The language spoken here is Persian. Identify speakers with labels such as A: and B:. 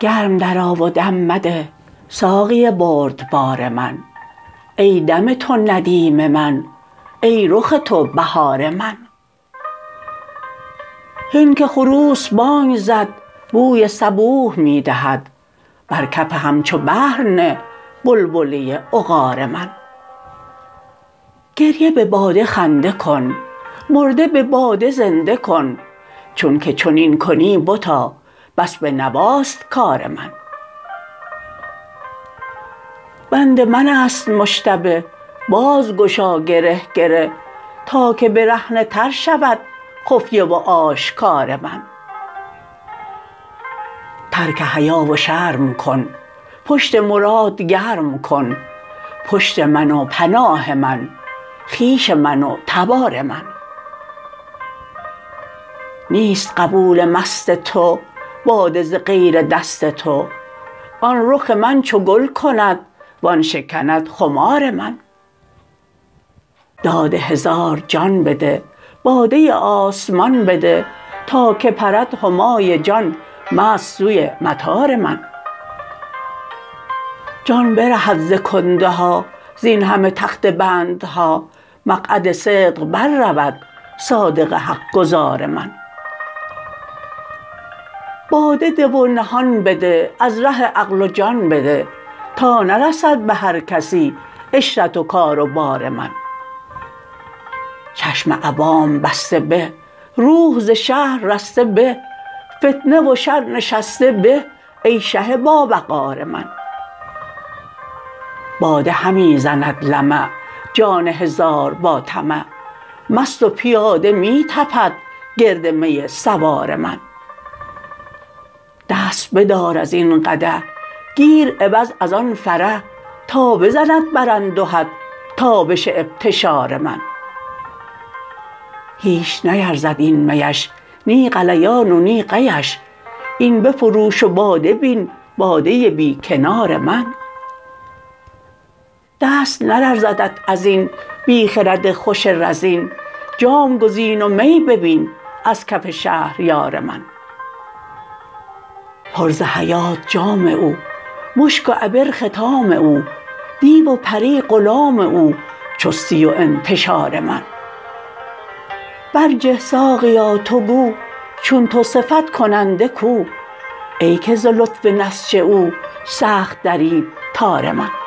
A: گرم درآ و دم مده ساقی بردبار من. ای دم تو ندیم من ای رخ تو بهار من. هین که خروس بانگ زد بوی صبوح می دهد. بر کف همچو بحر نه بلبله عقار من. گریه به باده خنده کن مرده به باده زنده کن چونک چنین کنی بتا بس به نواست کار من. بند من است مشتبه بازگشا گره گره تا که برهنه تر شود خفیه و آشکار من. ترک حیا و شرم کن پشت مراد گرم کن. پشت من و پناه من خویش من و تبار من. نیست قبول مست تو باده ز غیر دست تو. آن رخ من چو گل کند و آن شکند خمار من. داد هزار جان بده باده آسمان بده تا که پرد همای جان مست سوی مطار من. جان برهد ز کنده ها زین همه تخته بندها. مقعد صدق بررود صادق حق گزار من. باده ده و نهان بده از ره عقل و جان بده. تا نرسد به هر کسی عشرت و کار و بار من. چشم عوام بسته به روح ز شهر رسته به. فتنه و شر نشسته به ای شه باوقار من. باده همی زند لمع جان هزار با طمع. مست و پیاده می تپد گرد می سوار من. دست بدار از این قدح گیر عوض از آن فرح. تا بزند بر اندهت تابش ابتشار من. هیچ نیرزد این میش نی غلیان و نی قیش. این بفروش و باده بین باده بی کنار من. دست نلرزدت از این بی خرد خوش رزین. جام گزین و می ببین از کف شهریار من. پر ز حیات جام او مشک و عبر ختام او دیو و پری غلام او چستی و انتشار من. برجه ساقیا تو گو چون تو صفت کننده کو. ای که ز لطف نسج او سخت درید تار من.